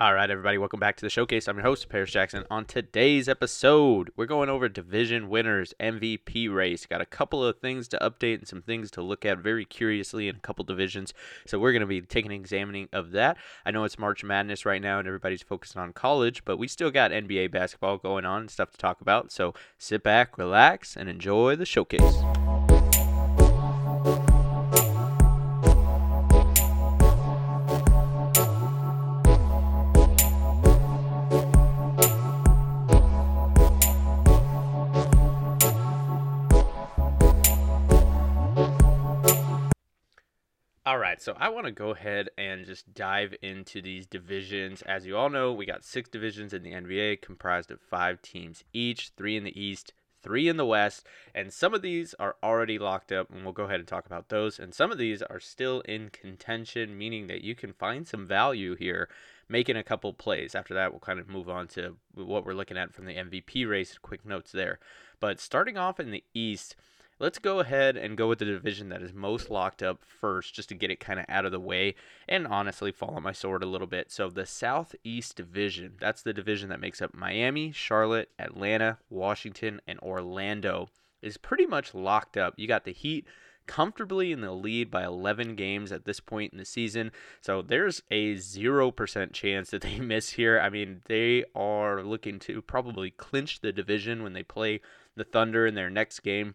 All right, everybody, welcome back to the showcase. I'm your host, Paris Jackson. On today's episode, we're going over division winners, MVP race. Got a couple of things to update and some things to look at very curiously in a couple divisions. So we're going to be taking an examining of that. I know it's March Madness right now and everybody's focused on college, but we still got NBA basketball going on and stuff to talk about. So sit back, relax, and enjoy the showcase. Right, so I want to go ahead and just dive into these divisions. As you all know, we got six divisions in the NBA comprised of five teams each three in the East, three in the West, and some of these are already locked up, and we'll go ahead and talk about those. And some of these are still in contention, meaning that you can find some value here making a couple plays. After that, we'll kind of move on to what we're looking at from the MVP race. Quick notes there. But starting off in the East, let's go ahead and go with the division that is most locked up first, just to get it kind of out of the way and honestly fall on my sword a little bit. So, the Southeast Division, that's the division that makes up Miami, Charlotte, Atlanta, Washington, and Orlando, is pretty much locked up. You got the Heat comfortably in the lead by 11 games at this point in the season. So there's a 0% chance that they miss here. I mean, they are looking to probably clinch the division when they play the Thunder in their next game.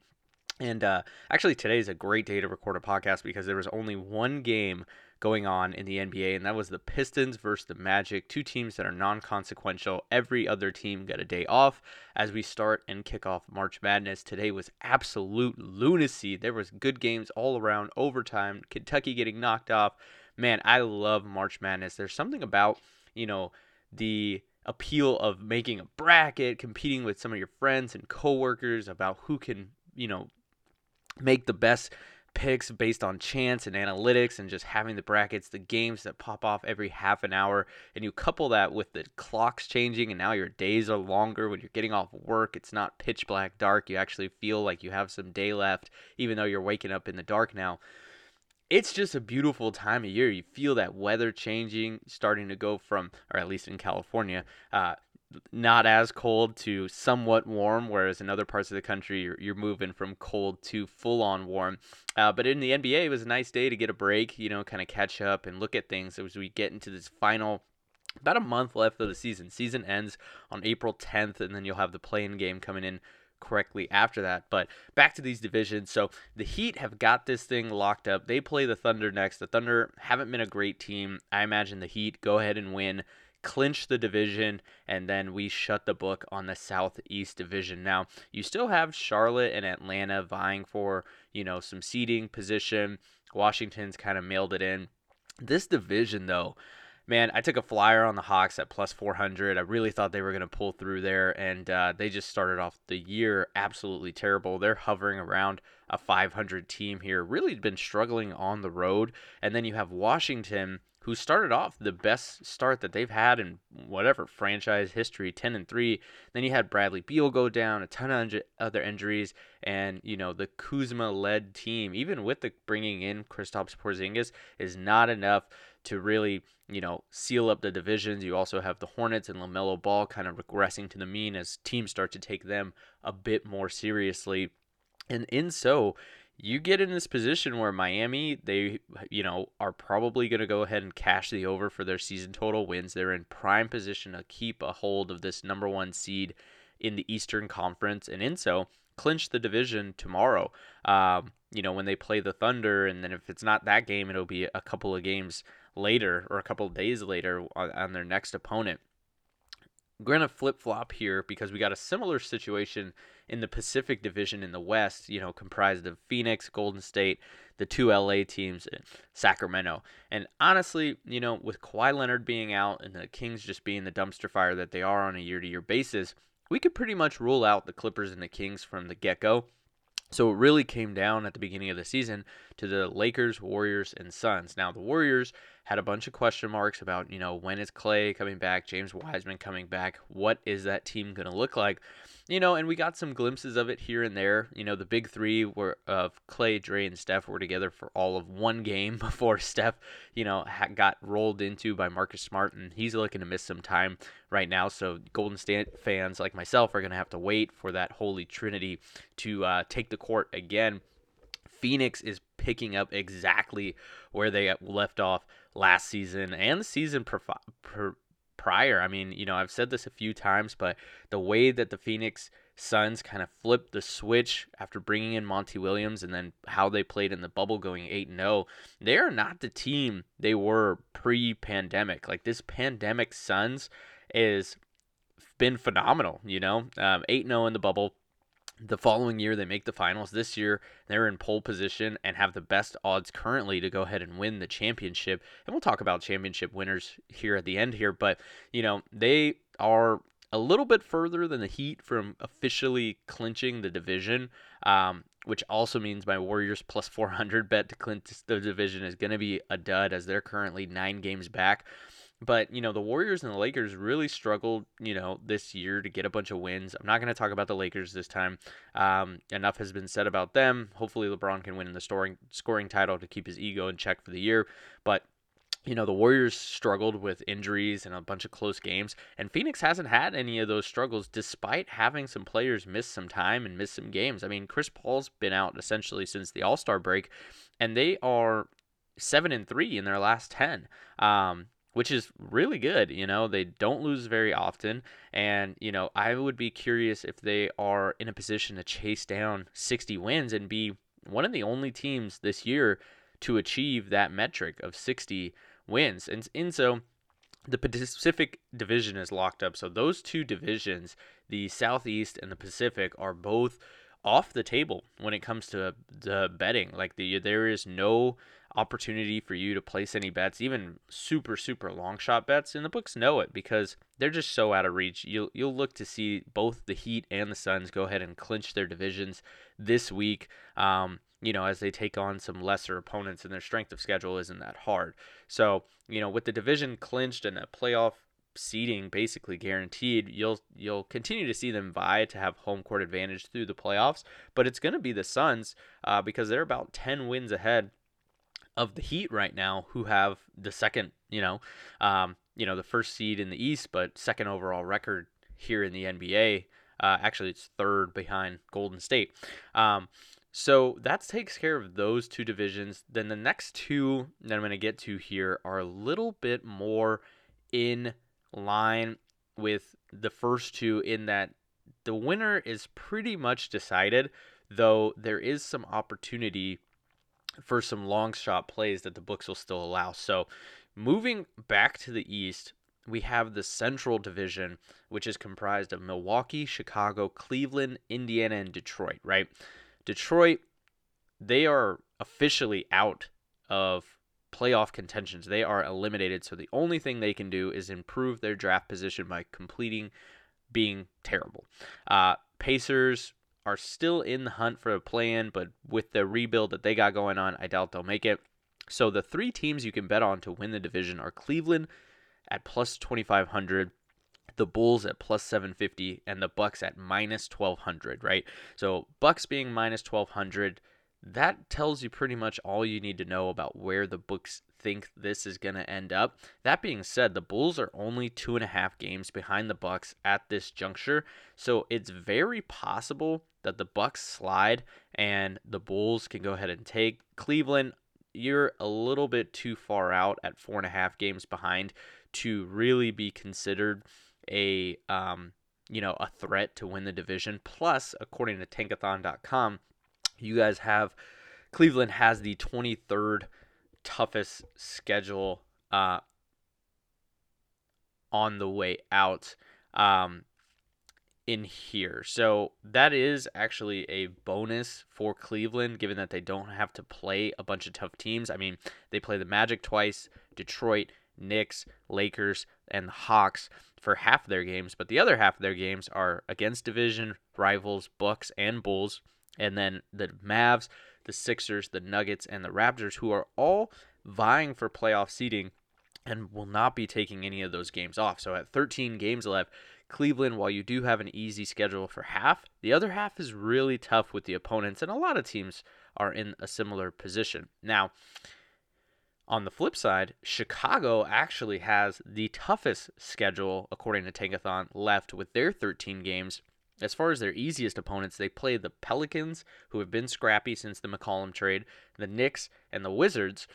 And uh, actually, today is a great day to record a podcast because there was only one game going on in the NBA, and that was the Pistons versus the Magic, two teams that are non consequential. Every other team got a day off as we start and kick off March Madness. Today was absolute lunacy. There was good games all around, overtime, Kentucky getting knocked off. Man, I love March Madness. There's something about, you know, the appeal of making a bracket, competing with some of your friends and coworkers about who can, you know, make the best picks based on chance and analytics and just having the brackets, the games that pop off every half an hour, and you couple that with the clocks changing and now your days are longer when you're getting off work. It's not pitch black dark. You actually feel like you have some day left, even though you're waking up in the dark now. It's just a beautiful time of year. You feel that weather changing, starting to go from, or at least in California, uh, not as cold to somewhat warm, whereas in other parts of the country, you're, you're moving from cold to full on warm. Uh, but in the NBA, it was a nice day to get a break, you know, kind of catch up and look at things as we get into this final. About a month left of the season. Season ends on April 10th, and then you'll have the play-in game coming in correctly after that. But back to these divisions. So the Heat have got this thing locked up. They play the Thunder next. The Thunder haven't been a great team. I imagine the Heat go ahead and win clinch the division, and then we shut the book on the Southeast Division. Now, you still have Charlotte and Atlanta vying for, you know, some seeding position. Washington's kind of mailed it in. This division, though, man, I took a flyer on the Hawks at plus 400. I really thought they were going to pull through there, and uh, they just started off the year absolutely terrible. They're hovering around a 500 team here, really been struggling on the road. And then you have Washington who started off the best start that they've had in whatever franchise history, 10 and 3. Then you had Bradley Beal go down, a ton of other injuries, and you know the Kuzma-led team, even with the bringing in Kristaps Porzingis, is not enough to really you know seal up the divisions. You also have the Hornets and LaMelo Ball kind of regressing to the mean as teams start to take them a bit more seriously, and in so you get in this position where Miami, they, you know, are probably going to go ahead and cash the over for their season total wins. They're in prime position to keep a hold of this number one seed in the Eastern Conference, and in so clinch the division tomorrow. Um, you know, when they play the Thunder, and then if it's not that game, it'll be a couple of games later or a couple of days later on, on their next opponent. We're going to flip flop here because we got a similar situation in the Pacific Division in the West, you know, comprised of Phoenix, Golden State, the two LA teams, and Sacramento. And honestly, you know, with Kawhi Leonard being out and the Kings just being the dumpster fire that they are on a year to year basis, we could pretty much rule out the Clippers and the Kings from the get go. So it really came down at the beginning of the season to the Lakers, Warriors, and Suns. Now, the Warriors had a bunch of question marks about, you know, when is Clay coming back, James Wiseman coming back, what is that team going to look like? You know, and we got some glimpses of it here and there. You know, the big three were of Clay, Dre, and Steph were together for all of one game before Steph, you know, got rolled into by Marcus Smart, and he's looking to miss some time right now. So Golden State fans like myself are going to have to wait for that holy trinity to uh, take the court again. Phoenix is picking up exactly where they left off last season and the season prior. I mean, you know, I've said this a few times, but the way that the Phoenix Suns kind of flipped the switch after bringing in Monty Williams and then how they played in the bubble going 8 0, they are not the team they were pre pandemic. Like this pandemic Suns is been phenomenal, you know, um, 8 0 in the bubble the following year, they make the finals. This year, they're in pole position and have the best odds currently to go ahead and win the championship. And we'll talk about championship winners here at the end here. But, you know, they are a little bit further than the Heat from officially clinching the division, um, which also means my Warriors plus 400 bet to clinch the division is going to be a dud as they're currently nine games back. But, you know, the Warriors and the Lakers really struggled, you know, this year to get a bunch of wins. I'm not going to talk about the Lakers this time. Um, enough has been said about them. Hopefully, LeBron can win in the scoring, scoring title to keep his ego in check for the year. But, you know, the Warriors struggled with injuries and a bunch of close games, and Phoenix hasn't had any of those struggles despite having some players miss some time and miss some games. I mean, Chris Paul's been out essentially since the All Star break, and they are seven and three in their last ten. Um, which is really good. You know, they don't lose very often. And, you know, I would be curious if they are in a position to chase down 60 wins and be one of the only teams this year to achieve that metric of 60 wins. And, and so the Pacific division is locked up. So those two divisions, the Southeast and the Pacific, are both off the table when it comes to the betting. Like the there is no opportunity for you to place any bets, even super super long shot bets. And the books know it because they're just so out of reach. You'll you'll look to see both the Heat and the Suns go ahead and clinch their divisions this week. Um, you know, as they take on some lesser opponents, and their strength of schedule isn't that hard. So, you know, with the division clinched and a playoff seeding basically guaranteed, you'll you'll continue to see them vie to have home court advantage through the playoffs. But it's going to be the Suns uh, because they're about ten wins ahead of the Heat right now, who have the second, you know, um, you know, the first seed in the East, but second overall record here in the NBA. Uh, actually, it's third behind Golden State. Um, so that takes care of those two divisions. Then the next two that I'm going to get to here are a little bit more in line with the first two, in that the winner is pretty much decided, though there is some opportunity for some long shot plays that the books will still allow. So, moving back to the East, we have the Central Division, which is comprised of Milwaukee, Chicago, Cleveland, Indiana, and Detroit, right? Detroit, they are officially out of playoff contentions. They are eliminated. So the only thing they can do is improve their draft position by completing being terrible. Uh, Pacers, are still in the hunt for a play-in, but with the rebuild that they got going on, I doubt they'll make it. So the three teams you can bet on to win the division are Cleveland at plus 2500, the Bulls at plus 750 and the Bucks at minus 1200, right? So Bucks being minus 1200, that tells you pretty much all you need to know about where the books think this is going to end up. That being said, the Bulls are only two and a half games behind the Bucks at this juncture, so it's very possible that the Bucks slide and the Bulls can go ahead and take Cleveland. You're a little bit too far out at four and a half games behind to really be considered a um, you know a threat to win the division. Plus, according to Tankathon.com, you guys have Cleveland has the 23rd toughest schedule uh, on the way out um, in here. So that is actually a bonus for Cleveland, given that they don't have to play a bunch of tough teams. I mean, they play the Magic twice, Detroit, Knicks, Lakers, and the Hawks for half of their games, but the other half of their games are against division rivals, Bucks and Bulls, and then the Mavs, the Sixers, the Nuggets, and the Raptors, who are all vying for playoff seeding and will not be taking any of those games off. So at 13 games left, Cleveland, while you do have an easy schedule for half, the other half is really tough with the opponents, and a lot of teams are in a similar position. Now, on the flip side, Chicago actually has the toughest schedule, according to Tankathon, left with their 13 games. As far as their easiest opponents, they play the Pelicans, who have been scrappy since the McCollum trade, the Knicks, and the Wizards,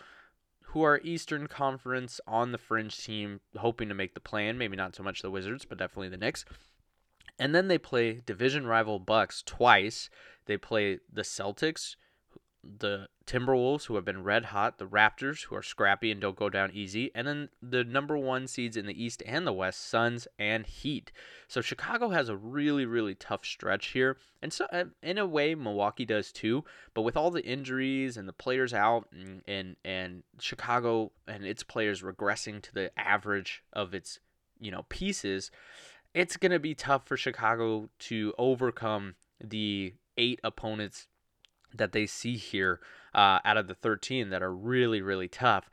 who are Eastern Conference on the fringe team, hoping to make the play-in. Maybe not so much the Wizards, but definitely the Knicks. And then they play division rival Bucks twice. They play the Celtics, the Timberwolves, who have been red hot, the Raptors, who are scrappy and don't go down easy, and then the number one seeds in the East and the West, Suns and Heat. So Chicago has a really, really tough stretch here, and so in a way, Milwaukee does too. But with all the injuries and the players out, and and, and Chicago and its players regressing to the average of its you know pieces, it's gonna be tough for Chicago to overcome the eight opponents that they see here uh, out of the 13 that are really, really tough.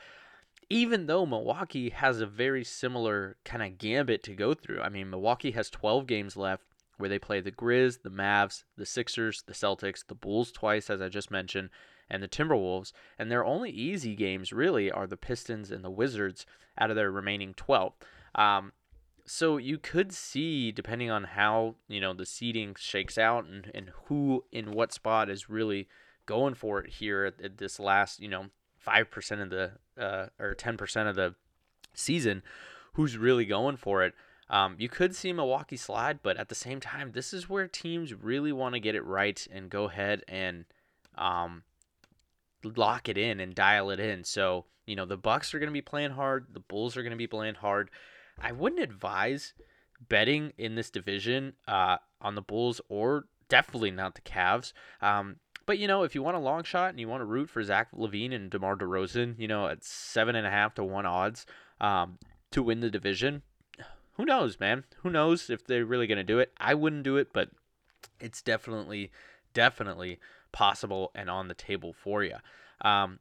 Even though Milwaukee has a very similar kind of gambit to go through. I mean, Milwaukee has 12 games left where they play the Grizz, the Mavs, the Sixers, the Celtics, the Bulls twice, as I just mentioned, and the Timberwolves. And their only easy games really are the Pistons and the Wizards out of their remaining 12. Um, so you could see, depending on how you know the seating shakes out and, and who in what spot is really going for it here at, at this last you know five percent of the uh, or ten percent of the season, who's really going for it. Um, you could see Milwaukee slide, but at the same time, this is where teams really want to get it right and go ahead and um, lock it in and dial it in. So you know the Bucks are going to be playing hard, the Bulls are going to be playing hard. I wouldn't advise betting in this division uh, on the Bulls or definitely not the Cavs. Um, but you know, if you want a long shot and you want to root for Zach LaVine and DeMar DeRozan, you know, at seven and a half to one odds um, to win the division, who knows, man? Who knows if they're really going to do it? I wouldn't do it, but it's definitely, definitely possible and on the table for you. Um,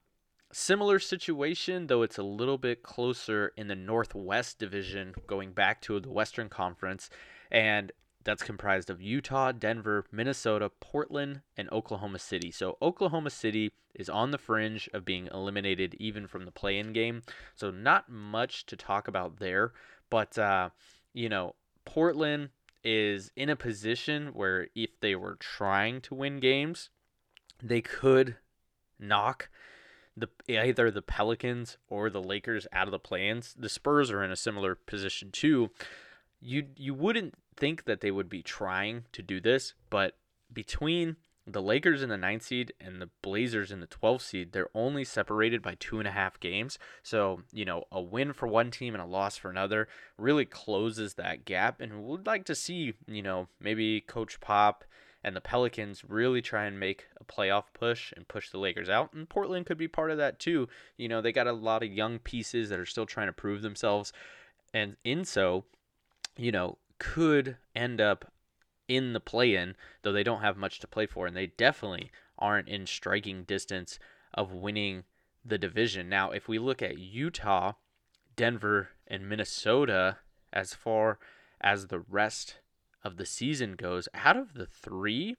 Similar situation, though it's a little bit closer in the Northwest Division, going back to the Western Conference, and that's comprised of Utah, Denver, Minnesota, Portland, and Oklahoma City. So Oklahoma City is on the fringe of being eliminated even from the play-in game. So not much to talk about there, but uh, you know, Portland is in a position where if they were trying to win games, they could knock the either the Pelicans or the Lakers out of the plans. The Spurs are in a similar position too. You you wouldn't think that they would be trying to do this, but between the Lakers in the ninth seed and the Blazers in the 12th seed, they're only separated by two and a half games. So, you know, a win for one team and a loss for another really closes that gap. And we'd like to see, you know, maybe Coach Pop and the Pelicans really try and make a playoff push and push the Lakers out. And Portland could be part of that too. You know, they got a lot of young pieces that are still trying to prove themselves. And in so, you know, could end up in the play in, though they don't have much to play for. And they definitely aren't in striking distance of winning the division. Now, if we look at Utah, Denver, and Minnesota as far as the rest of the season goes, out of the three,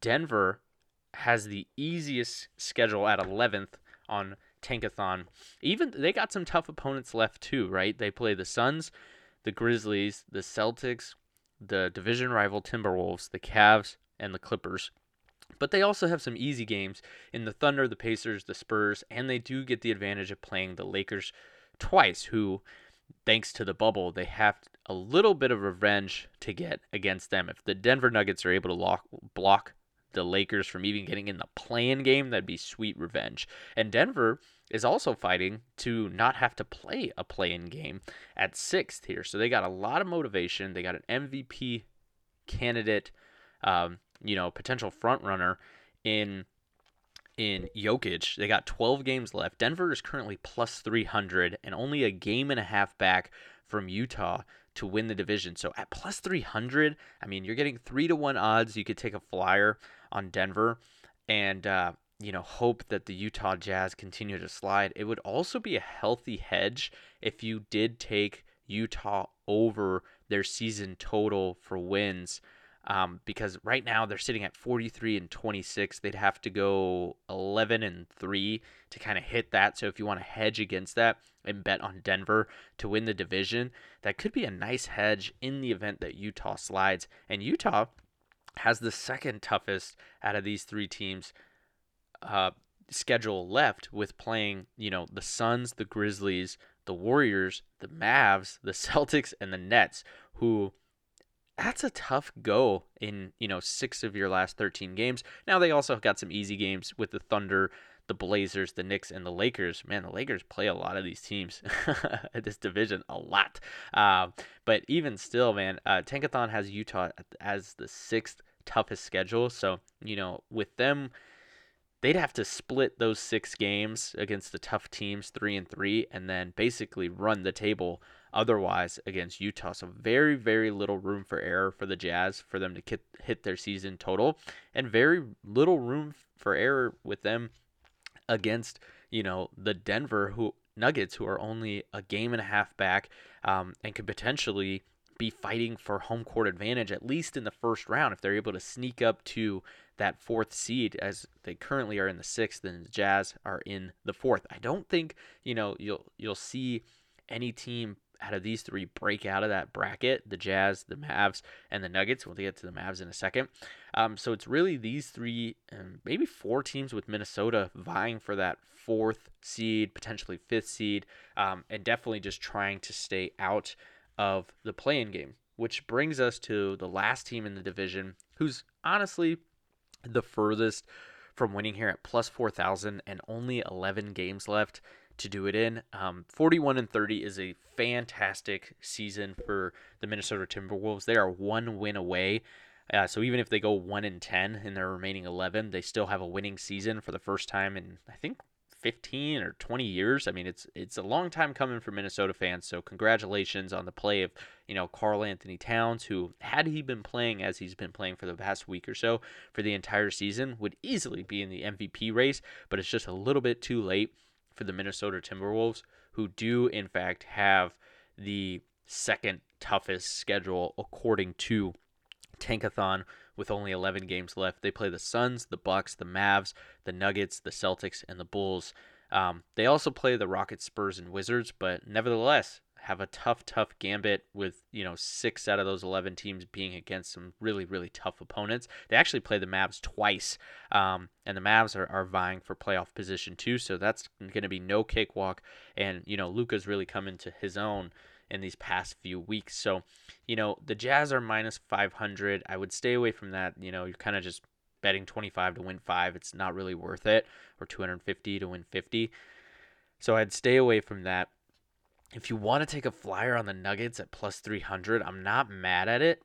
Denver has the easiest schedule at 11th on Tankathon. Even they got some tough opponents left too, right? They play the Suns, the Grizzlies, the Celtics, the division rival Timberwolves, the Cavs, and the Clippers. But they also have some easy games in the Thunder, the Pacers, the Spurs, and they do get the advantage of playing the Lakers twice, who thanks to the bubble, they have a little bit of revenge to get against them. If the Denver Nuggets are able to lock, block the Lakers from even getting in the play-in game, that'd be sweet revenge. And Denver is also fighting to not have to play a play-in game at sixth here. So they got a lot of motivation. They got an MVP candidate, um, you know, potential front runner in in Jokic. They got 12 games left. Denver is currently plus 300 and only a game and a half back from Utah to win the division. So at plus 300, I mean, you're getting 3 to 1 odds. You could take a flyer on Denver. And uh, you know, hope that the Utah Jazz continue to slide. It would also be a healthy hedge if you did take Utah over their season total for wins. Um, because right now they're sitting at 43 and 26. They'd have to go 11 and 3 to kind of hit that. So if you want to hedge against that and bet on Denver to win the division, that could be a nice hedge in the event that Utah slides. And Utah has the second toughest out of these three teams uh, schedule left with playing, you know, the Suns, the Grizzlies, the Warriors, the Mavs, the Celtics, and the Nets, who that's a tough go in, you know, six of your last 13 games. Now they also got some easy games with the Thunder, the Blazers, the Knicks, and the Lakers. Man, the Lakers play a lot of these teams at this division, a lot. Uh, but even still, man, uh, Tankathon has Utah as the sixth toughest schedule. So, you know, with them they'd have to split those six games against the tough teams, three and three, and then basically run the table otherwise against Utah. So very, very little room for error for the Jazz for them to hit their season total, and very little room for error with them against you know the Denver who Nuggets who are only a game and a half back um, and could potentially be fighting for home court advantage at least in the first round if they're able to sneak up to that fourth seed as they currently are in the sixth and the Jazz are in the fourth. I don't think, you know, you'll you'll see any team out of these three break out of that bracket the Jazz, the Mavs, and the Nuggets. We'll get to the Mavs in a second. Um, so it's really these three, and maybe four teams with Minnesota vying for that fourth seed, potentially fifth seed, um, and definitely just trying to stay out of the play in game. Which brings us to the last team in the division, who's honestly the furthest from winning here at plus 4,000 and only 11 games left to do it in. Um, 41 and 30 is a fantastic season for the Minnesota Timberwolves. They are one win away. Uh, so even if they go 1 and 10 in their remaining 11, they still have a winning season for the first time in I think 15 or 20 years. I mean, it's it's a long time coming for Minnesota fans. So congratulations on the play of you know Karl-Anthony Towns, who had he been playing as he's been playing for the past week or so for the entire season, would easily be in the MVP race. But it's just a little bit too late for the Minnesota Timberwolves, who do in fact have the second toughest schedule according to Tankathon with only 11 games left. They play the Suns, the Bucks, the Mavs, the Nuggets, the Celtics, and the Bulls. Um, they also play the Rockets, Spurs, and Wizards, but nevertheless have a tough, tough gambit with you know six out of those 11 teams being against some really, really tough opponents. They actually play the Mavs twice, um, and the Mavs are, are vying for playoff position too. So that's going to be no cakewalk. And you know Luka's really come into his own in these past few weeks. So, you know, the Jazz are minus 500. I would stay away from that. You know, you're kind of just betting 25 to win 5. It's not really worth it or 250 to win 50. So I'd stay away from that. If you want to take a flyer on the Nuggets at plus 300, I'm not mad at it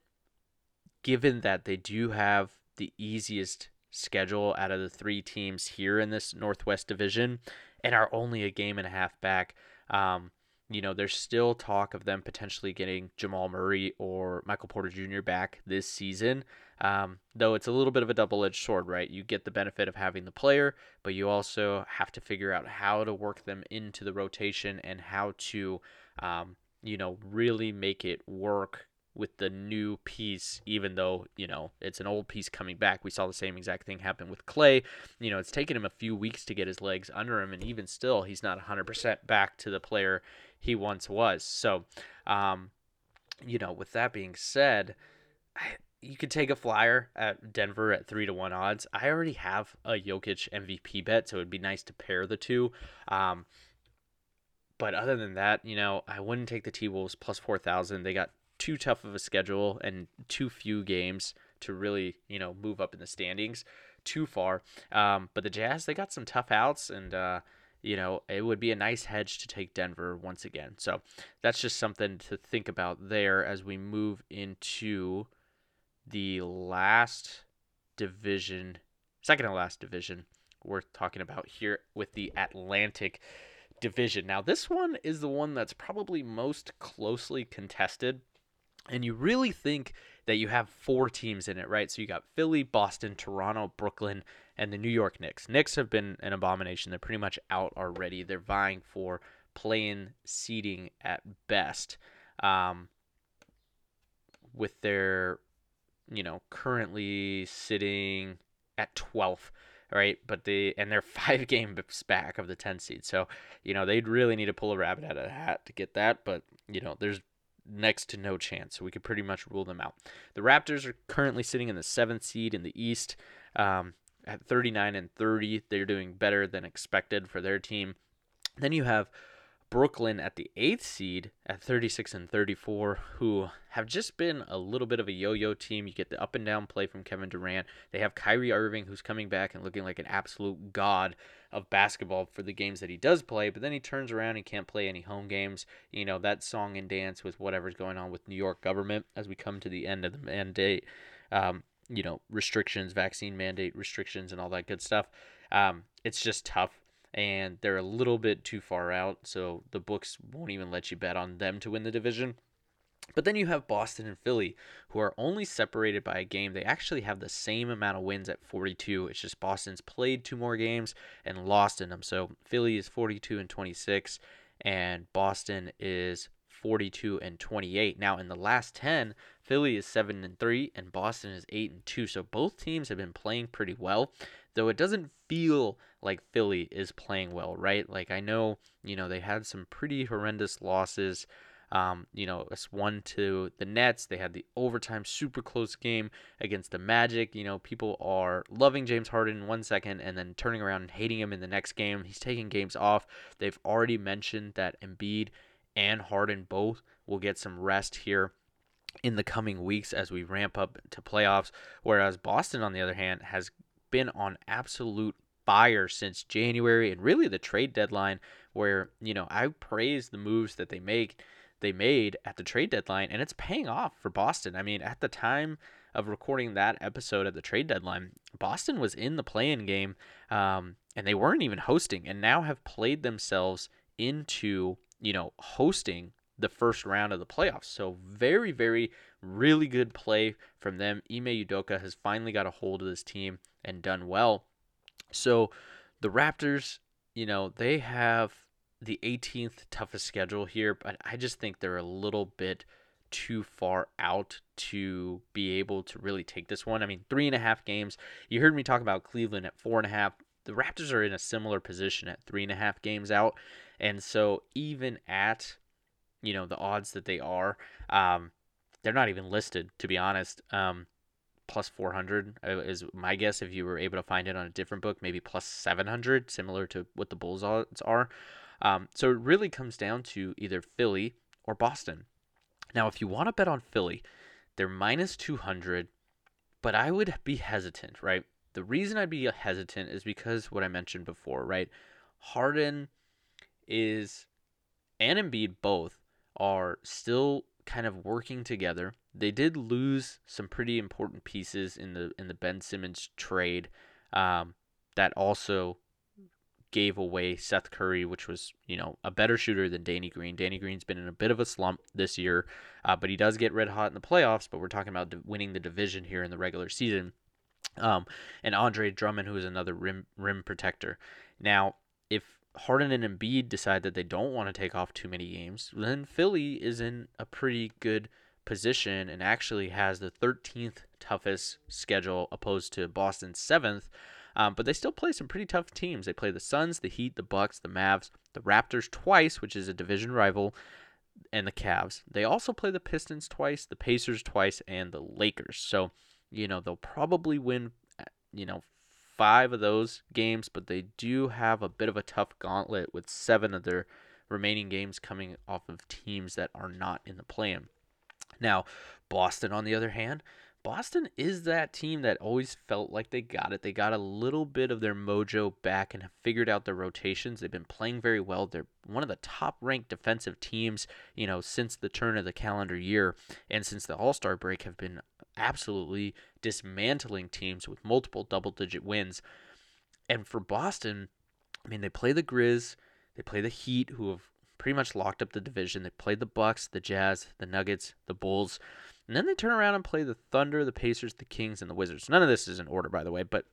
given that they do have the easiest schedule out of the three teams here in this Northwest Division and are only a game and a half back. Um, you know, there's still talk of them potentially getting Jamal Murray or Michael Porter Jr. back this season. Um, though it's a little bit of a double edged sword, right? You get the benefit of having the player, but you also have to figure out how to work them into the rotation and how to, um, you know, really make it work with the new piece, even though, you know, it's an old piece coming back. We saw the same exact thing happen with Clay. You know, it's taken him a few weeks to get his legs under him, and even still, he's not 100% back to the player he once was. So, um, you know, with that being said, I, you could take a flyer at Denver at three to one odds. I already have a Jokic MVP bet, so it'd be nice to pair the two. Um, but other than that, you know, I wouldn't take the T Wolves plus four thousand. They got too tough of a schedule and too few games to really, you know, move up in the standings too far. Um, but the Jazz, they got some tough outs and. Uh, you know, it would be a nice hedge to take Denver once again. So that's just something to think about there as we move into the last division, second to last division we're talking about here with the Atlantic division. Now, this one is the one that's probably most closely contested. And you really think that you have four teams in it, right? So you got Philly, Boston, Toronto, Brooklyn, and the New York Knicks. Knicks have been an abomination. They're pretty much out already. They're vying for play-in seeding at best. Um, with their, you know, currently sitting at 12th, right? But they and they're five games back of the 10 seed. So, you know, they'd really need to pull a rabbit out of the hat to get that. But, you know, there's next to no chance. So we could pretty much rule them out. The Raptors are currently sitting in the seventh seed in the East um, at 39 and 30. They're doing better than expected for their team. Then you have Brooklyn at the eighth seed at 36 and 34, who have just been a little bit of a yo yo team. You get the up and down play from Kevin Durant. They have Kyrie Irving, who's coming back and looking like an absolute god of basketball for the games that he does play, but then he turns around and can't play any home games. You know, that song and dance with whatever's going on with New York government as we come to the end of the mandate, um, you know, restrictions, vaccine mandate restrictions, and all that good stuff. Um, it's just tough and they're a little bit too far out, so the books won't even let you bet on them to win the division. But then you have Boston and Philly, who are only separated by a game. They actually have the same amount of wins at 42. It's just Boston's played two more games and lost in them. So Philly is 42 and 26, and Boston is 42 and 28. Now in the last 10, Philly is 7 and 3 and Boston is 8 and 2. So both teams have been playing pretty well, though it doesn't feel like Philly is playing well, right? Like I know, you know, they had some pretty horrendous losses. Um, you know, it's one to the Nets. They had the overtime super close game against the Magic. You know, people are loving James Harden in one second and then turning around and hating him in the next game. He's taking games off. They've already mentioned that Embiid and Harden both will get some rest here in the coming weeks as we ramp up to playoffs. Whereas Boston, on the other hand, has been on absolute fire since January and really the trade deadline where, you know, I praise the moves that they make they made at the trade deadline and it's paying off for Boston. I mean, at the time of recording that episode at the trade deadline, Boston was in the play-in game um, and they weren't even hosting and now have played themselves into, you know, hosting the first round of the playoffs. So very, very, really good play from them. Ime Udoka has finally got a hold of this team and done well. So the Raptors, you know, they have the 18th toughest schedule here, but I just think they're a little bit too far out to be able to really take this one. I mean, three and a half games. You heard me talk about Cleveland at four and a half. The Raptors are in a similar position at three and a half games out. And so even at, you know, the odds that they are, um, they're not even listed, to be honest. Um, plus 400 uh, is my guess if you were able to find it on a different book maybe plus 700 similar to what the bulls odds are. Um, so it really comes down to either philly or boston. Now if you want to bet on philly they're minus 200 but i would be hesitant right? The reason i'd be hesitant is because what i mentioned before right? Harden is and Embiid both are still kind of working together. They did lose some pretty important pieces in the in the Ben Simmons trade um, that also gave away Seth Curry, which was you know a better shooter than Danny Green. Danny Green's been in a bit of a slump this year, uh, but he does get red hot in the playoffs. But we're talking about winning the division here in the regular season. Um, and Andre Drummond, who is another rim rim protector. Now, if Harden and Embiid decide that they don't want to take off too many games, then Philly is in a pretty good position and actually has the 13th toughest schedule opposed to Boston's 7th. Um, but they still play some pretty tough teams. They play the Suns, the Heat, the Bucks, the Mavs, the Raptors twice, which is a division rival, and the Cavs. They also play the Pistons twice, the Pacers twice, and the Lakers. So, you know, they'll probably win, you know, five of those games, but they do have a bit of a tough gauntlet with seven of their remaining games coming off of teams that are not in the play-in. Now, Boston, on the other hand, Boston is that team that always felt like they got it. They got a little bit of their mojo back and have figured out their rotations. They've been playing very well. They're one of the top ranked defensive teams, you know, since the turn of the calendar year and since the All Star break have been absolutely dismantling teams with multiple double digit wins. And for Boston, I mean, they play the Grizz, they play the Heat, who have pretty much locked up the division. They played the Bucks, the Jazz, the Nuggets, the Bulls, and then they turn around and play the Thunder, the Pacers, the Kings, and the Wizards. None of this is in order, by the way, but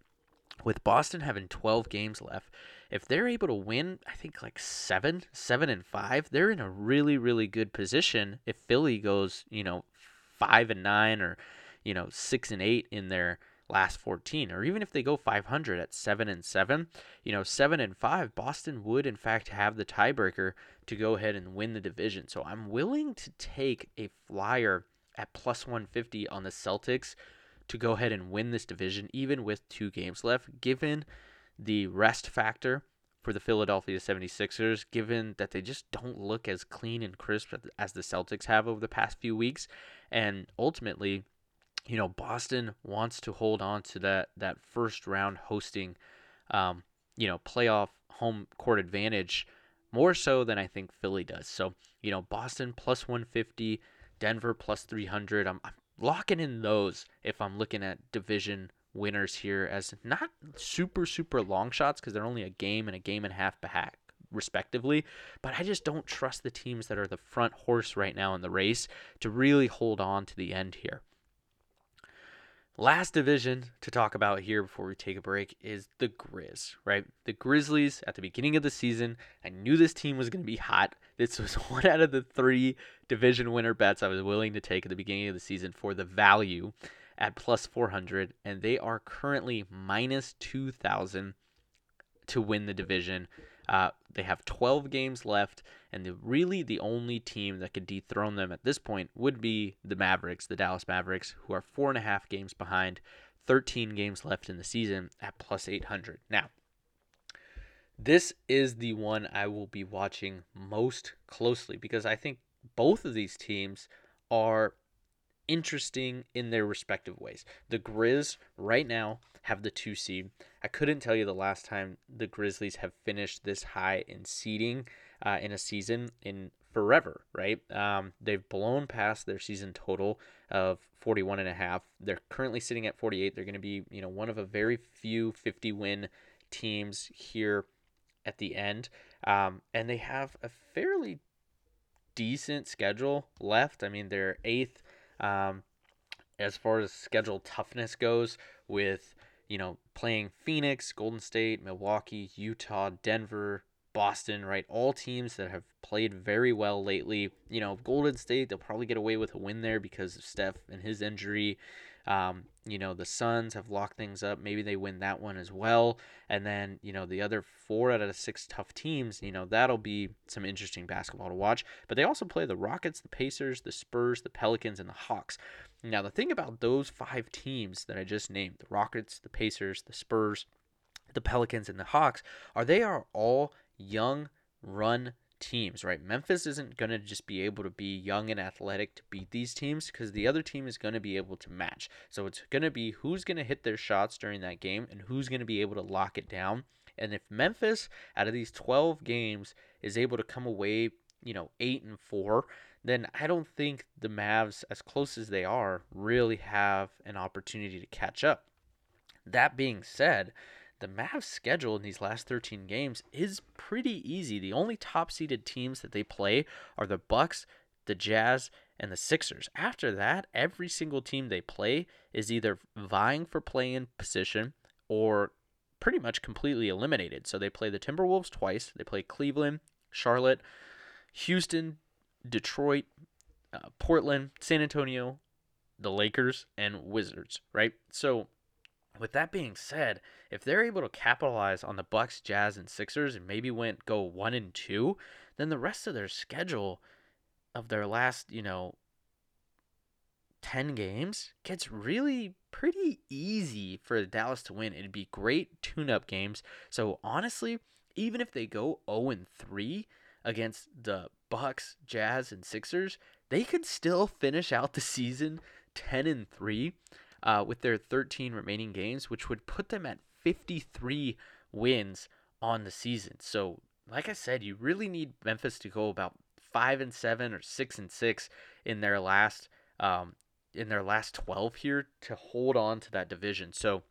with Boston having 12 games left, if they're able to win, I think like seven, seven and five, they're in a really, really good position. If Philly goes, you know, five and nine or, you know, six and eight in their last 14, or even if they go 500 at seven and seven, you know, seven and five, Boston would in fact have the tiebreaker to go ahead and win the division. So I'm willing to take a flyer at plus 150 on the Celtics to go ahead and win this division, even with two games left, given the rest factor for the Philadelphia 76ers, given that they just don't look as clean and crisp as the Celtics have over the past few weeks. And ultimately, you know, Boston wants to hold on to that, that first round hosting, um, you know, playoff home court advantage more so than I think Philly does. So, you know, Boston plus 150, Denver plus 300. I'm, I'm locking in those if I'm looking at division winners here as not super super long shots because they're only a game and a game and a half back respectively but i just don't trust the teams that are the front horse right now in the race to really hold on to the end here Last division to talk about here before we take a break is the Grizz, right? The Grizzlies at the beginning of the season, I knew this team was going to be hot. This was one out of the three division winner bets I was willing to take at the beginning of the season for the value at plus 400, and they are currently minus 2,000 to win the division. Uh, they have 12 games left, and the, really the only team that could dethrone them at this point would be the Mavericks, the Dallas Mavericks, who are four and a half games behind, 13 games left in the season at plus 800. Now, this is the one I will be watching most closely because I think both of these teams are interesting in their respective ways. The Grizz right now have the two seed. I couldn't tell you the last time the Grizzlies have finished this high in seeding uh, in a season in forever, right? Um, they've blown past their season total of 41 and a half. They're currently sitting at 48. They're going to be, you know, one of a very few 50 win teams here at the end. Um, and they have a fairly decent schedule left. I mean, they're eighth um, as far as schedule toughness goes, with you know playing Phoenix, Golden State, Milwaukee, Utah, Denver, Boston, right? All teams that have played very well lately. You know, Golden State, they'll probably get away with a win there because of Steph and his injury. Um, you know, the Suns have locked things up. Maybe they win that one as well. And then, you know, the other four out of six tough teams, you know, that'll be some interesting basketball to watch. But they also play the Rockets, the Pacers, the Spurs, the Pelicans, and the Hawks. Now, the thing about those five teams that I just named the Rockets, the Pacers, the Spurs, the Pelicans, and the Hawks are they are all young run teams, right? Memphis isn't going to just be able to be young and athletic to beat these teams because the other team is going to be able to match. So it's going to be who's going to hit their shots during that game and who's going to be able to lock it down. And if Memphis, out of these 12 games, is able to come away, you know, 8 and 4, then I don't think the Mavs, as close as they are, really have an opportunity to catch up. That being said, the Mavs' schedule in these last 13 games is pretty easy. The only top seeded teams that they play are the Bucks, the Jazz, and the Sixers. After that, every single team they play is either vying for play-in position or pretty much completely eliminated. So they play the Timberwolves twice. They play Cleveland, Charlotte, Houston, Detroit, uh, Portland, San Antonio, the Lakers, and Wizards, right? So with that being said, if they're able to capitalize on the Bucks, Jazz, and Sixers and maybe went go one and two, then the rest of their schedule of their last, you know, 10 games gets really pretty easy for Dallas to win. It'd be great tune up games. So honestly, even if they go 0 and 3 against the Bucks, Jazz, and Sixers, they could still finish out the season 10 and 3 uh, with their 13 remaining games, which would put them at 53 wins on the season. So, like I said, you really need Memphis to go about five and seven or six and six in their last um, in their last 12 here to hold on to that division. So,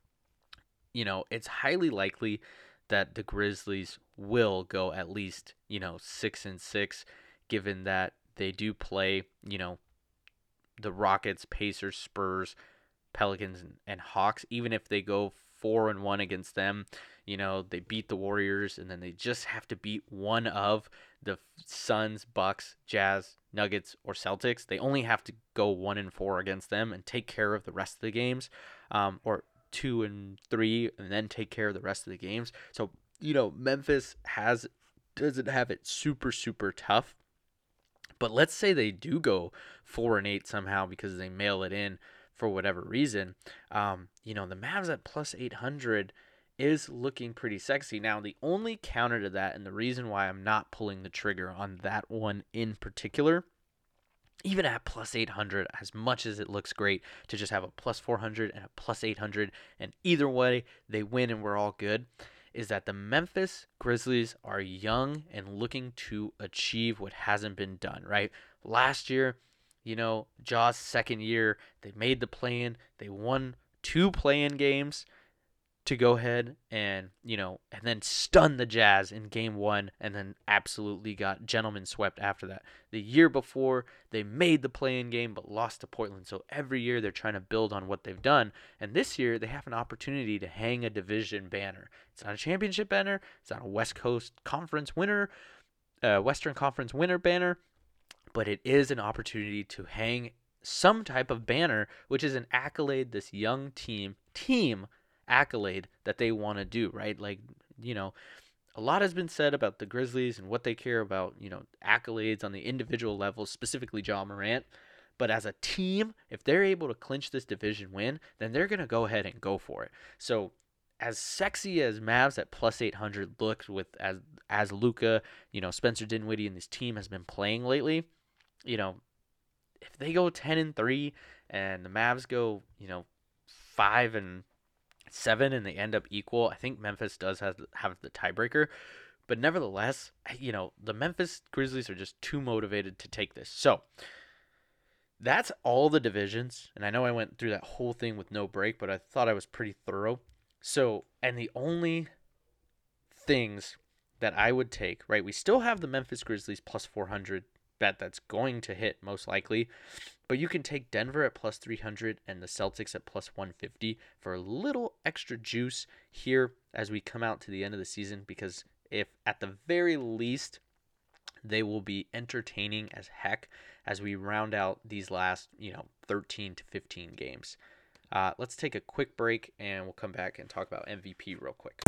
you know, it's highly likely that the Grizzlies will go at least, you know, 6 and 6 given that they do play, you know, the Rockets, Pacers, Spurs, Pelicans and, and Hawks, even if they go four and one against them. You know, they beat the Warriors, and then they just have to beat one of the Suns, Bucks, Jazz, Nuggets, or Celtics. They only have to go one and four against them and take care of the rest of the games, um, or two and three, and then take care of the rest of the games. So you know, Memphis has doesn't have it super super tough. But let's say they do go four and eight somehow because they mail it in for whatever reason. Um, you know, the Mavs at plus eight hundred is looking pretty sexy. Now, the only counter to that, and the reason why I'm not pulling the trigger on that one in particular, even at plus 800, as much as it looks great to just have a plus 400 and a plus 800, and either way, they win and we're all good, is that the Memphis Grizzlies are young and looking to achieve what hasn't been done, right? Last year, you know, Ja's second year, they made the play in, they won two play in games to go ahead and you know and then stun the Jazz in game 1 and then absolutely got gentlemen swept after that. The year before they made the play-in game but lost to Portland. So every year they're trying to build on what they've done and this year they have an opportunity to hang a division banner. It's not a championship banner, it's not a West Coast Conference winner, uh, Western Conference winner banner, but it is an opportunity to hang some type of banner which is an accolade this young team team accolade that they want to do, right? Like, you know, a lot has been said about the Grizzlies and what they care about, you know, accolades on the individual level, specifically Ja Morant. But as a team, if they're able to clinch this division win, then they're going to go ahead and go for it. So, as sexy as Mavs at plus 800 looks with as as Luka, you know, Spencer Dinwiddie and this team has been playing lately, you know, if they go 10 and 3 and the Mavs go, you know, 5 and seven and they end up equal. I think Memphis does have have the tiebreaker, but nevertheless, you know the Memphis Grizzlies are just too motivated to take this. So that's all the divisions, and I know I went through that whole thing with no break, but I thought I was pretty thorough. So and the only things that I would take, right? We still have the Memphis Grizzlies plus 400 bet that's going to hit most likely. But you can take Denver at plus 300 and the Celtics at plus 150 for a little extra juice here as we come out to the end of the season because if at the very least they will be entertaining as heck as we round out these last, you know, 13 to 15 games. Uh, let's take a quick break and we'll come back and talk about MVP real quick.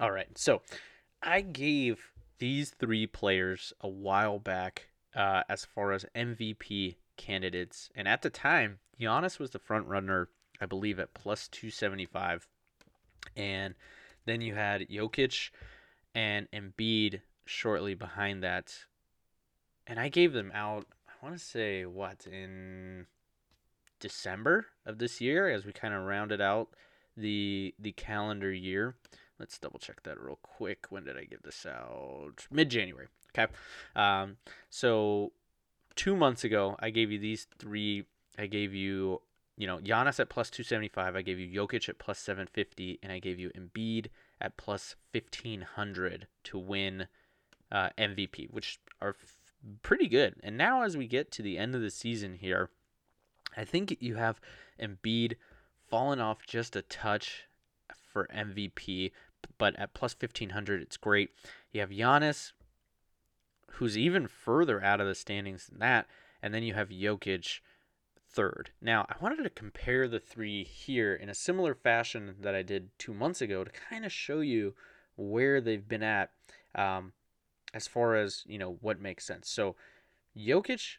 All right, so I gave these three players a while back uh, as far as MVP candidates. And at the time, Giannis was the front runner, I believe, at plus 275. And then you had Jokic and Embiid shortly behind that. And I gave them out, I want to say, what, in December of this year as we kind of rounded out the the calendar year. Let's double check that real quick. When did I give this out? Mid January. Okay. Um, so two months ago, I gave you these three. I gave you, you know, Giannis at plus 275. I gave you Jokic at plus 750. And I gave you Embiid at plus 1500 to win uh, MVP, which are f- pretty good. And now, as we get to the end of the season here, I think you have Embiid fallen off just a touch for MVP, but at plus 1500, it's great. You have Giannis, who's even further out of the standings than that, and then you have Jokic third. Now, I wanted to compare the three here in a similar fashion that I did two months ago to kind of show you where they've been at um, as far as, you know, what makes sense. So, Jokic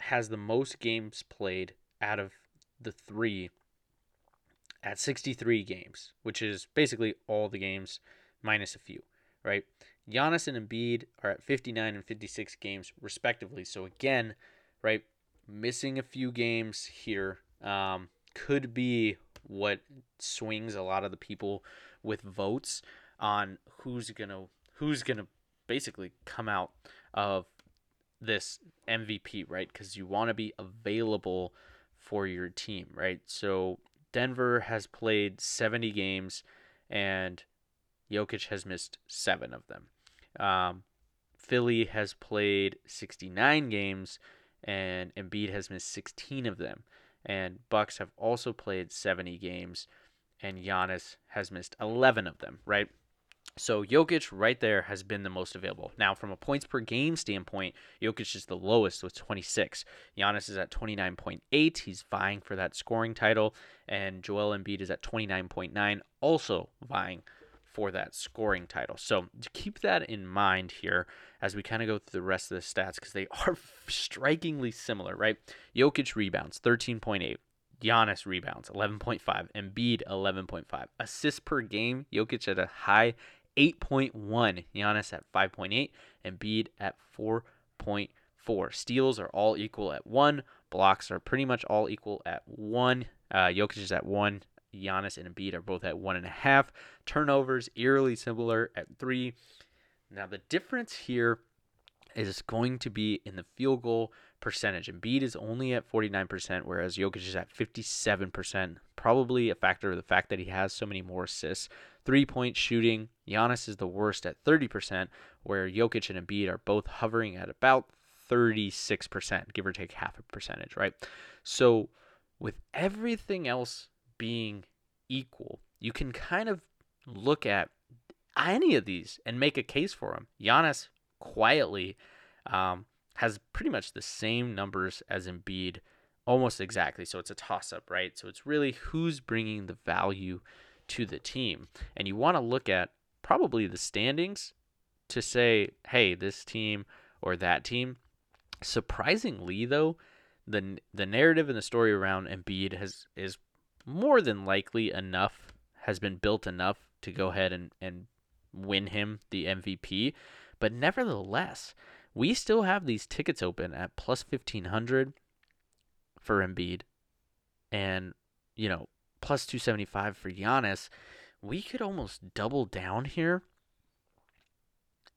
has the most games played out of the three at 63 games, which is basically all the games minus a few, right? Giannis and Embiid are at 59 and 56 games respectively. So again, right, missing a few games here um, could be what swings a lot of the people with votes on who's gonna who's gonna basically come out of this MVP, right? Because you want to be available for your team, right? So Denver has played 70 games and Jokic has missed seven of them. Um, Philly has played 69 games and Embiid has missed 16 of them. And Bucks have also played 70 games, and Giannis has missed 11 of them, right? So Jokic right there has been the most available. Now, from a points per game standpoint, Jokic is the lowest with 26. Giannis is at 29.8. He's vying for that scoring title, and Joel Embiid is at 29.9, also vying for that scoring title. So to keep that in mind here as we kind of go through the rest of the stats because they are strikingly similar, right? Jokic rebounds 13.8. Giannis rebounds 11.5, Embiid 11.5. Assists per game, Jokic at a high 8.1, Giannis at 5.8, and Embiid at 4.4. Steals are all equal at 1, blocks are pretty much all equal at 1. Uh, Jokic is at 1, Giannis and Embiid are both at 1.5. Turnovers, eerily similar at 3. Now, the difference here is going to be in the field goal percentage. Embiid is only at 49%, whereas Jokic is at 57%. Probably a factor of the fact that he has so many more assists. Three point shooting, Giannis is the worst at 30%, where Jokic and Embiid are both hovering at about 36%, give or take half a percentage, right? So, with everything else being equal, you can kind of look at any of these and make a case for them. Giannis quietly um, has pretty much the same numbers as Embiid, almost exactly. So it's a toss up, right? So it's really who's bringing the value to the team. And you want to look at probably the standings to say, hey, this team or that team. Surprisingly, though, the the narrative and the story around Embiid has is more than likely enough has been built enough to go ahead and, and win him the MVP. But nevertheless, we still have these tickets open at plus 1500 for Embiid and, you know, plus 275 for Giannis. We could almost double down here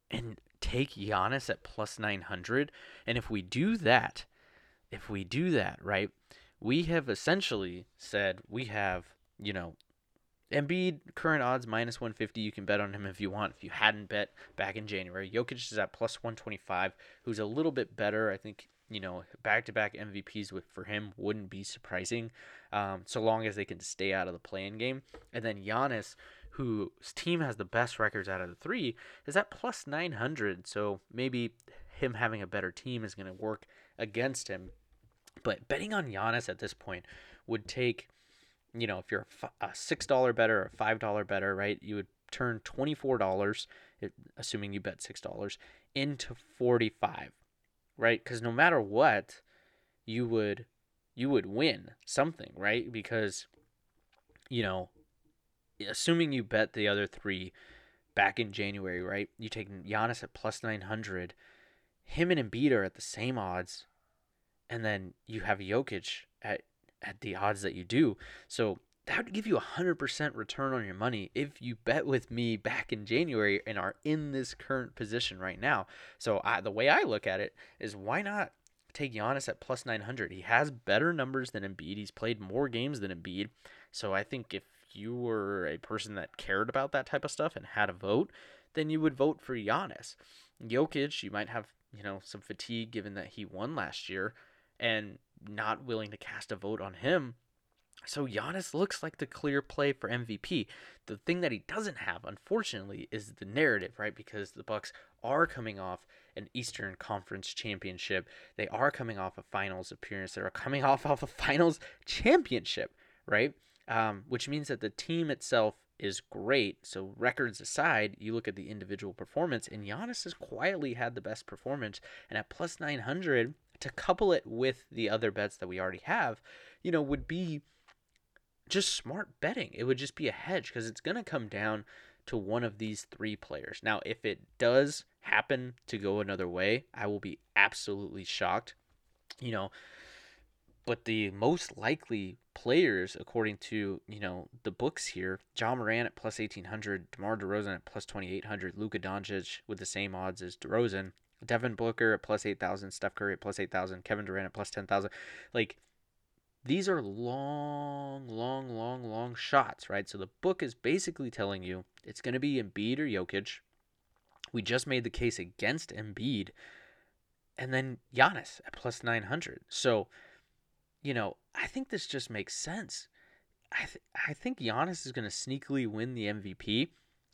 and take Giannis at plus 900. And if we do that, if we do that, right, we have essentially said we have, you know, Embiid current odds minus 150. You can bet on him if you want. If you hadn't bet back in January, Jokic is at plus 125, who's a little bit better. I think you know back-to-back MVPs with for him wouldn't be surprising, um, so long as they can stay out of the play-in game. And then Giannis, whose team has the best records out of the three, is at plus 900. So maybe him having a better team is going to work against him. But betting on Giannis at this point would take you know, if you're a six dollar better or five dollar better, right? You would turn twenty four dollars, assuming you bet six dollars, into forty five, right? Because no matter what, you would you would win something, right? Because you know, assuming you bet the other three back in January, right? You take Giannis at plus nine hundred, him and Embiid are at the same odds, and then you have Jokic at at the odds that you do. So that would give you a 100% return on your money if you bet with me back in January and are in this current position right now. So I, the way I look at it is why not take Giannis at plus 900? He has better numbers than Embiid. He's played more games than Embiid. So I think if you were a person that cared about that type of stuff and had a vote, then you would vote for Giannis. Jokic, you might have, you know, some fatigue given that he won last year and not willing to cast a vote on him. So Giannis looks like the clear play for MVP. The thing that he doesn't have, unfortunately, is the narrative, right? Because the Bucks are coming off an Eastern Conference championship. They are coming off a finals appearance. They are coming off of a finals championship, right? Um, which means that the team itself is great. So records aside, you look at the individual performance, and Giannis has quietly had the best performance. And at plus 900, to couple it with the other bets that we already have, you know, would be just smart betting. It would just be a hedge because it's going to come down to one of these three players. Now, if it does happen to go another way, I will be absolutely shocked. You know, but the most likely players, according to you know the books here, Ja Morant at plus eighteen hundred, DeMar DeRozan at plus twenty eight hundred, Luka Doncic with the same odds as DeRozan, Devin Booker at plus 8,000, Steph Curry at plus 8,000, Kevin Durant at plus 10,000. Like, these are long, long, long, long shots, right? So the book is basically telling you it's going to be Embiid or Jokic. We just made the case against Embiid. and then Giannis at plus 900. So, you know, I think this just makes sense. I th- I think Giannis is going to sneakily win the MVP,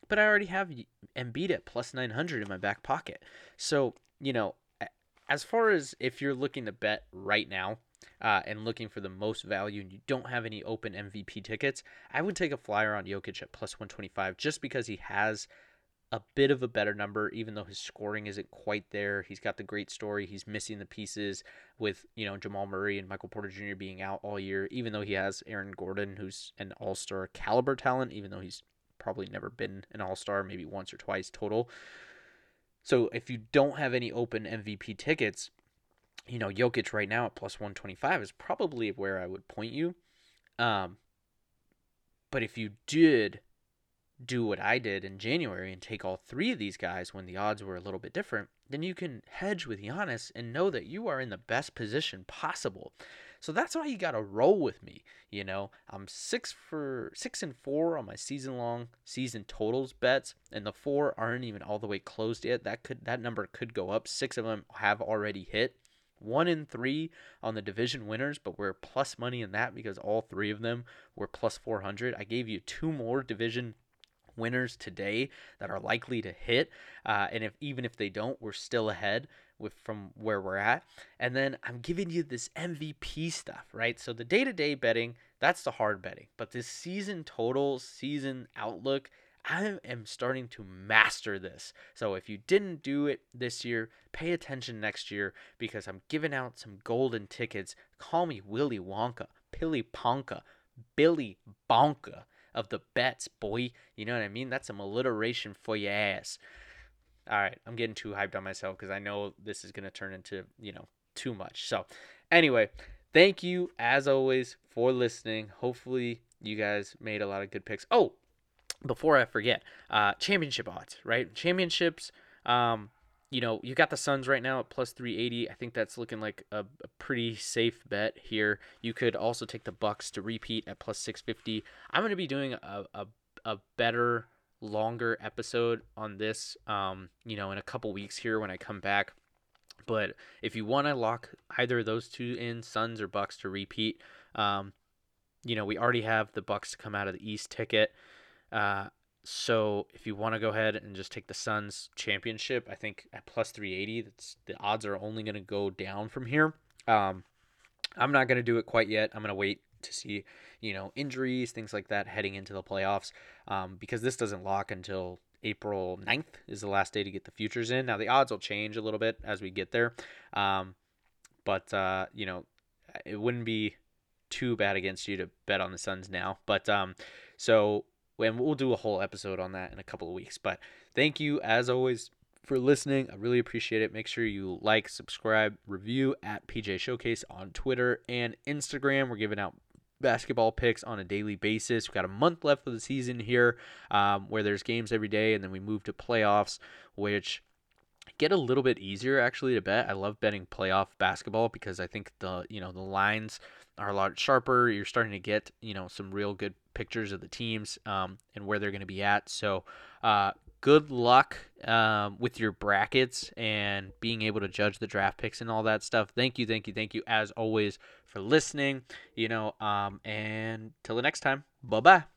but I already have Embiid at plus 900 in my back pocket. So, you know, as far as if you're looking to bet right now uh, and looking for the most value and you don't have any open MVP tickets, I would take a flyer on Jokic at plus 125 just because he has a bit of a better number, even though his scoring isn't quite there. He's got the great story. He's missing the pieces with, you know, Jamal Murray and Michael Porter Jr. being out all year, even though he has Aaron Gordon, who's an all star caliber talent, even though he's probably never been an all star, maybe once or twice total. So if you don't have any open MVP tickets, you know, Jokic right now at plus 125 is probably where I would point you. Um, but if you did do what I did in January and take all three of these guys when the odds were a little bit different, then you can hedge with Giannis and know that you are in the best position possible. So that's why you got to roll with me. You know, I'm six for six and four on my season long season totals bets, and the four aren't even all the way closed yet. That could that number could go up. Six of them have already hit. One in three on the division winners, but we're plus money in that because all three of them were plus 400. I gave you two more division winners today that are likely to hit. Uh, and if even if they don't, we're still ahead with from where we're at. And then I'm giving you this MVP stuff, right? So the day-to-day betting, that's the hard betting. But this season total, season outlook, I am starting to master this. So if you didn't do it this year, pay attention next year because I'm giving out some golden tickets. Call me Willy Wonka, Pilly Ponka, Billy Bonka of the bets, boy. You know what I mean? That's some alliteration for your ass. All right, I'm getting too hyped on myself because I know this is going to turn into, you know, too much. So, anyway, thank you as always for listening. Hopefully, you guys made a lot of good picks. Oh, before I forget, uh, championship odds, right? Championships, um, you know, you got the Suns right now at plus 380. I think that's looking like a, a, pretty safe bet here. You could also take the Bucks to repeat at plus 650. I'm going to be doing a, a, a better, longer episode on this, um, you know, in a couple weeks here when I come back. But if you want to lock either of those two in, Suns or Bucks to repeat, um, you know, we already have the Bucks to come out of the East ticket. Uh, so if you want to go ahead and just take the Suns championship, I think at plus 380, that's the odds are only going to go down from here. Um, I'm not going to do it quite yet. I'm going to wait to see, you know, injuries, things like that heading into the playoffs um, because this doesn't lock until April 9th is the last day to get the futures in. Now the odds will change a little bit as we get there. Um, but, uh, you know, it wouldn't be too bad against you to bet on the Suns now. But um, so and we'll do a whole episode on that in a couple of weeks. But thank you, as always, for listening. I really appreciate it. Make sure you like, subscribe, review at PJ Showcase on Twitter and Instagram. We're giving out basketball picks on a daily basis. We've got a month left of the season here um, where there's games every day, and then we move to playoffs, which get a little bit easier actually to bet. I love betting playoff basketball because I think the you know the lines are a lot sharper. You're starting to get you know some real good pictures of the teams um, and where they're going to be at. So uh, good luck um, with your brackets and being able to judge the draft picks and all that stuff. Thank you, thank you, thank you as always for listening. You know, um, and till the next time, bye bye.